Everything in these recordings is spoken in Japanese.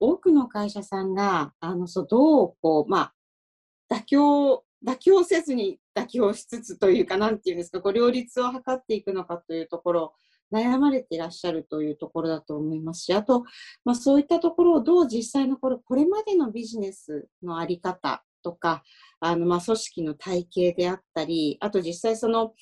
多くの会社さんが、あの、そう、どう、こう、まあ、妥協、妥協せずに妥協しつつというか、なんていうんですか、こう、両立を図っていくのかというところ、悩まれていらっしゃるというところだと思いますし、あと、まあ、そういったところをどう実際のこれ、これまでのビジネスのあり方とか、あの、まあ、組織の体系であったり、あと実際その、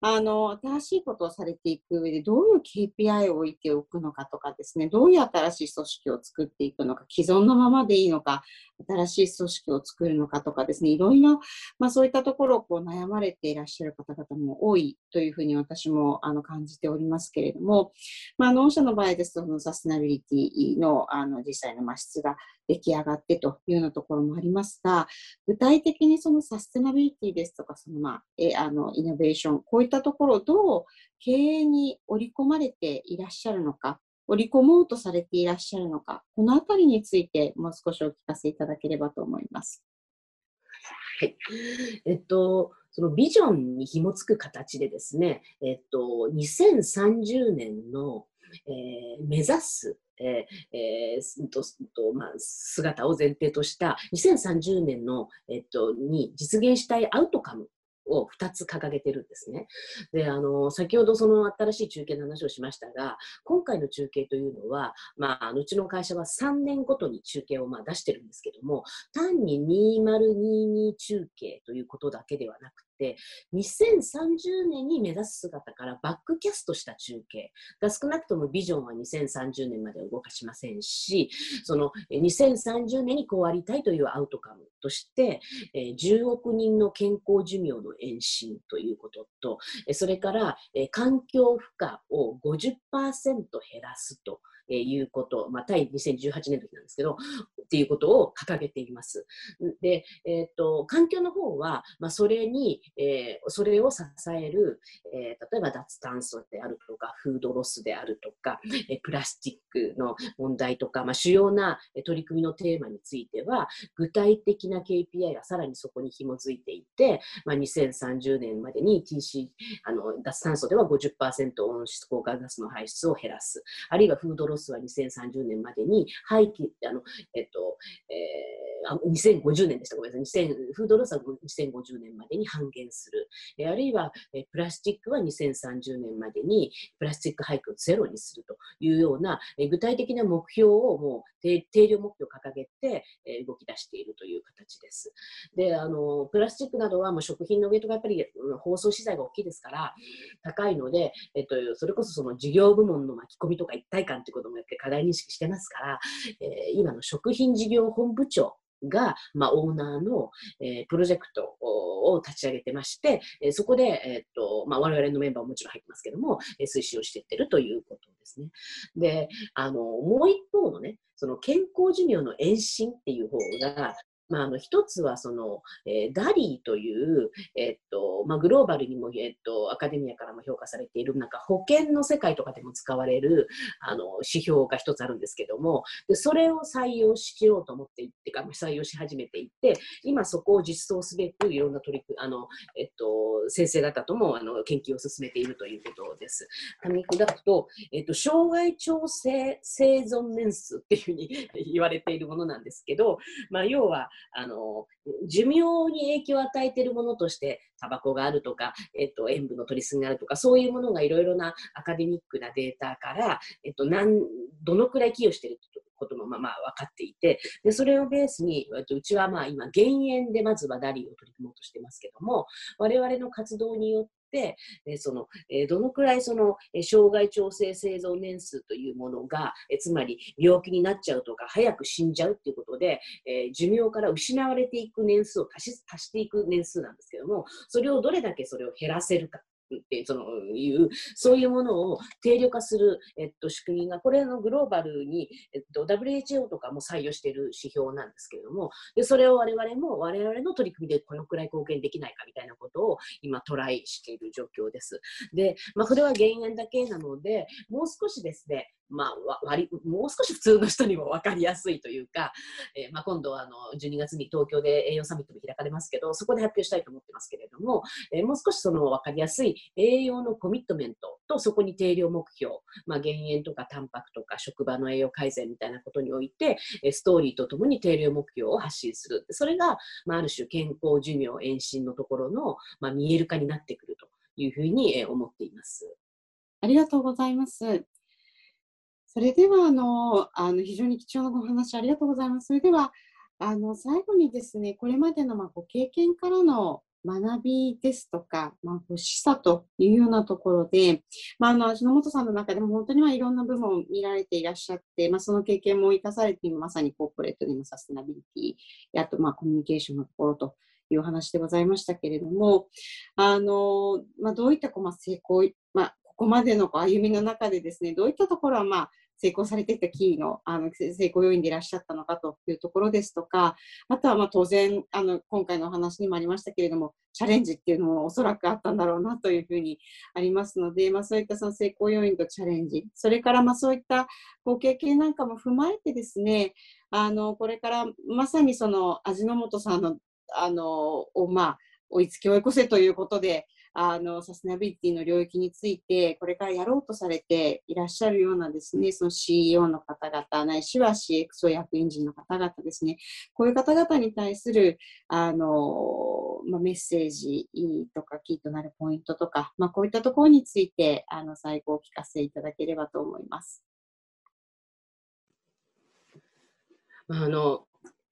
あの、新しいことをされていく上で、どういう KPI を置いておくのかとかですね、どういう新しい組織を作っていくのか、既存のままでいいのか、新しい組織を作るのかとかですね、いろいろ、まあそういったところをこう悩まれていらっしゃる方々も多いというふうに私もあの感じておりますけれども、まあ、御社の場合ですと、サステナビリティのあの実際の質が出来上がってというようなところもありますが、具体的にそのサステナビリティですとか、そのまあ、えあのイノベーション、こういったところをどう経営に織り込まれていらっしゃるのか、織り込もうとされていらっしゃるのか、このあたりについてもう少しお聞かせいただければと思います。はい。えっと、そのビジョンに紐付く形でですね、えっと、2030年の、えー、目指すえーえーととまあ、姿を前提とした2030年の、えっと、に実現したいアウトカムを2つ掲げてるんですね。で、あの、先ほどその新しい中継の話をしましたが、今回の中継というのは、まあ、うちの会社は3年ごとに中継をまあ出してるんですけども、単に2022中継ということだけではなくて、2030年に目指す姿からバックキャストした中継が少なくともビジョンは2030年まで動かしませんし、その2030年にこうありたいというアウトカムとして、10億人の健康寿命の延伸ということと、それから環境負荷を50%減らすと。いうこと、まあ、対2018年の時なんですけど、っていうことを掲げています。で、えっ、ー、と、環境の方は、まあ、それに、えー、それを支える、えー、例えば脱炭素であるとか、フードロスであるとか、えプラスチックの問題とか、まあ、主要な取り組みのテーマについては、具体的な KPI がさらにそこに紐づいていて、まあ、2030年までに TC、あの、脱炭素では50%温室効果ガスの排出を減らす。あるいはフードロスは2030年までに廃棄、あの、えっと、えーあ2050年でした、ごめんなさい。フードロスは2050年までに半減する。えあるいは、えプラスチックは2030年までにプラスチック廃棄をゼロにするというような、え具体的な目標をもう定量目標を掲げて、え動き出しているという形です。で、あの、プラスチックなどはもう食品のウェイトがやっぱり包装資材が大きいですから、高いので、えっと、それこそその事業部門の巻き込みとか一体感ということもやっぱり課題認識してますから、えー、今の食品事業本部長が、まあ、オーナーの、えー、プロジェクトを立ち上げてまして、えー、そこで、えー、っとまあ、我々のメンバーももちろん入ってますけども、えー、推進をしていってるということですね。で、あの、もう一方のね、その健康寿命の延伸っていう方が、まあ、あの一つはその、えー、ダリーという、えー、っとまあ、グローバルにも、えー、っとアカデミアからも評価されているなんか保険の世界とかでも使われるあの指標が一つあるんですけどもでそれを採用しようと思っていってか採用し始めていって今そこを実装すべくいろんな取り組あの、えっと、先生方ともあの研究を進めているということです。噛み砕くと、えっと、障害調整生存年数っていうふうに言われているものなんですけど、まあ、要はあの寿命に影響を与えているものとしてタバコがあるとか、えっと、塩分の取りすぎがあるとかそういうものがいろいろなアカデミックなデータから、えっと、なんどのくらい寄与していることもまあまあ分かっていてでそれをベースにうちはまあ今減塩でまずはダリーを取り組もうとしてますけども我々の活動によって、えそのえどのくらいその、え障害調整生存年数というものが、えつまり病気になっちゃうとか早く死んじゃうっていうことで、え寿命から失われていく年数を足し足していく年数なんですけどもそれをどれだけそれを減らせるか。ってそのいう、そういうものを定量化する、えっと、仕組みが、これのグローバルに、えっと、WHO とかも採用している指標なんですけれども、でそれを我々も我々の取り組みでこのくらい貢献できないかみたいなことを今トライしている状況です。で、まあ、これは減塩だけなので、もう少しですね、まあ、割もう少し普通の人にも分かりやすいというか、えー、まあ、今度はあの12月に東京で栄養サミットも開かれますけど、そこで発表したいと思ってますけれども、えー、もう少しその分かりやすい栄養のコミットメントと、そこに定量目標、まあ、減塩とかタンパクとか職場の栄養改善みたいなことにおいて、ストーリーとともに定量目標を発信する。それが、まあ、ある種健康寿命延伸のところの、まあ、見える化になってくるというふうに思っています。ありがとうございます。それではあのあの非常に貴重なお話ありがとうございます。それではあの最後にですね、これまでのまあご経験からの学びですとか、まあ、示唆というようなところで、まあ、あの味の素さんの中でも本当にはいろんな部分を見られていらっしゃって、まあ、その経験も生かされてまさにコーポレートでのサステナビリティ、あとまあコミュニケーションのところというお話でございましたけれども、あのまあ、どういったこう、まあ、成功、まあ、ここまでの歩みの中でですね、どういったところは、まあ、成功されていたキーのあの成功要因でいらっしゃったのかというところですとか、あとはま当然あの今回のお話にもありましたけれども、チャレンジっていうのもおそらくあったんだろうなというふうにありますので、まあ、そういったその成功要因とチャレンジ、それからまあそういったご経験なんかも踏まえてですね、あのこれからまさにその味の素さんのあのをまあ追いつき追い越せということで、あのサステナビリティの領域についてこれからやろうとされていらっしゃるようなですねその CEO の方々ないしは CXO 役員陣の方々ですねこういう方々に対するあの、まあ、メッセージとかキーとなるポイントとか、まあ、こういったところについてあの最後お聞かせいただければと思います。あの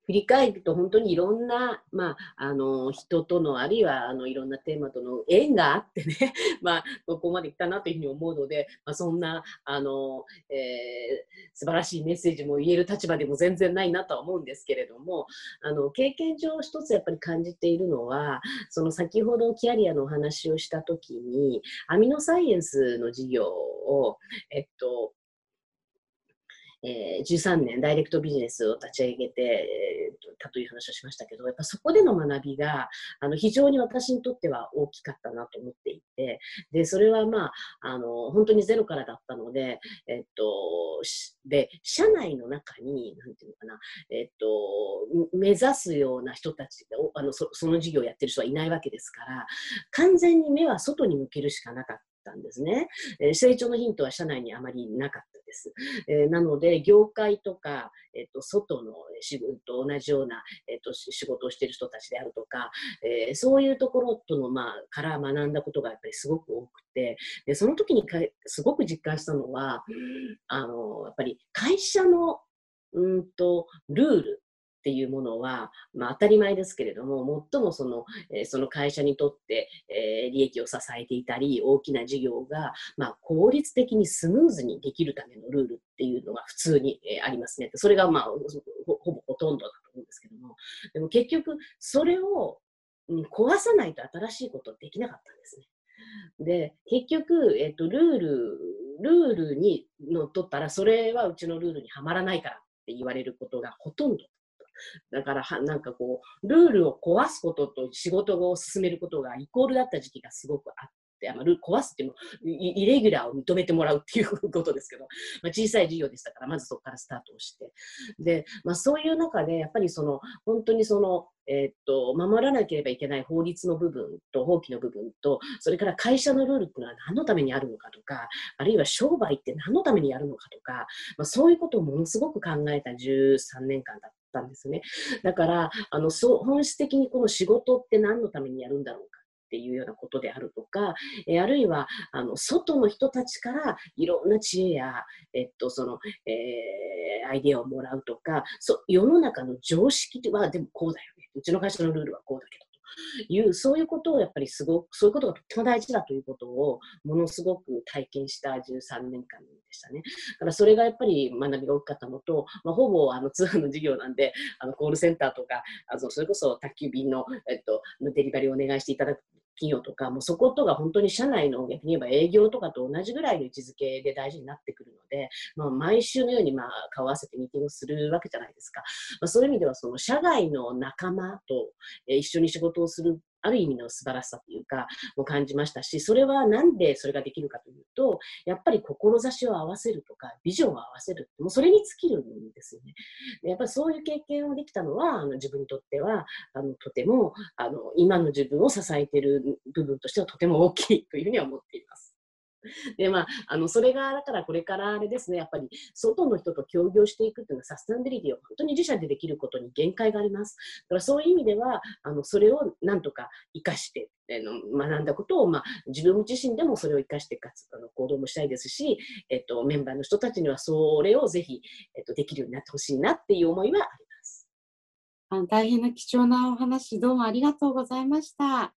振り返ると本当にいろんな、まあ、あの人とのあるいはあのいろんなテーマとの縁があってね、まあ、ここまで来たなというふうに思うので、まあ、そんなあの、えー、素晴らしいメッセージも言える立場でも全然ないなとは思うんですけれどもあの経験上一つやっぱり感じているのはその先ほどキャリアのお話をした時にアミノサイエンスの事業を、えっと、えー、13年ダイレクトビジネスを立ち上げて、えー、たという話をしましたけど、やっぱそこでの学びがあの非常に私にとっては大きかったなと思っていて、でそれはまああの本当にゼロからだったので、えっと、で社内の中に、なんていうのかな、えっと、目指すような人たちあのそ、その事業をやってる人はいないわけですから、完全に目は外に向けるしかなかった。んですね、えー、成長のヒントは社内にあまりなかったです。えー、なので、業界とか、えっと、外の仕事と同じような、えっと、仕事をしている人たちであるとか、えー、そういうところとの、まあ、から学んだことがやっぱりすごく多くて、でその時にかすごく実感したのは、あのやっぱり会社のうんとルールっていうものは、まあ、当たり前ですけれども、最もその,、え、その会社にとって、え、利益を支えていたり、大きな事業が、まあ、効率的にスムーズにできるためのルールっていうのが普通に、え、ありますね。それが、まあ、ほぼほとんどだと思うんですけども、でも結局、それを、うん、壊さないと新しいことできなかったんですね。で、結局、えっ、と、ルール、ルールにのっとったら、それはうちのルールにはまらないからって言われることがほとんどだからは、なんかこう、ルールを壊すことと仕事を進めることがイコールだった時期がすごくあって、あの壊すっていうのイレギュラーを認めてもらうっていう ことですけど、まあ、小さい事業でしたから、まずそこからスタートをして。で、まあ、そういう中で、やっぱりその、本当にその、えー、っと、守らなければいけない法律の部分と法規の部分と、それから会社のルールっていうのは何のためにあるのかとか、あるいは商売って何のためにやるのかとか、まあ、そういうことをものすごく考えた13年間だったんですね。だから、あの、そう、本質的にこの仕事って何のためにやるんだろうか。っていうようなことであるとか、えあるいはあの外の人たちからいろんな知恵や、えっとそのえー、アイデアをもらうとかそ世の中の常識はでもこうだよねうちの会社のルールはこうだけどいう、そういうことをやっぱりすごく、そういうことがとっても大事だということを、ものすごく体験した13年間でしたね。だからそれがやっぱり学びが大きかったのと、まあ、ほぼあの通販の事業なんで、あのコールセンターとか、あのそれこそ宅急便の、えっと、デリバリーをお願いしていただく企業とか、もうそことが本当に社内の逆に言えば営業とかと同じぐらいの位置づけで大事になってくるで、まあ、毎週のようにまあ顔合わせてミーティングするわけじゃないですか。まあ、そういう意味ではその社外の仲間と一緒に仕事をするある意味の素晴らしさというか、も感じましたし、それはなんでそれができるかというと、やっぱり志を合わせるとか、ビジョンを合わせるもうそれに尽きるんですよね。やっぱりそういう経験をできたのは、あの自分にとっては、あのとてもあの今の自分を支えている部分としてはとても大きいというふうには思っています。で、まあ、あの、それが、だからこれからあれですね、やっぱり、外の人と協業していくっていうのは、サステナビリティを本当に自社でできることに限界があります。だからそういう意味では、あの、それをなんとか活かして、あの学んだことを、まあ、自分自身でもそれを生かしてかつあの行動もしたいですし、えっと、メンバーの人たちにはそれをぜひ、えっと、できるようになってほしいなっていう思いはあります。あの大変な貴重なお話、どうもありがとうございました。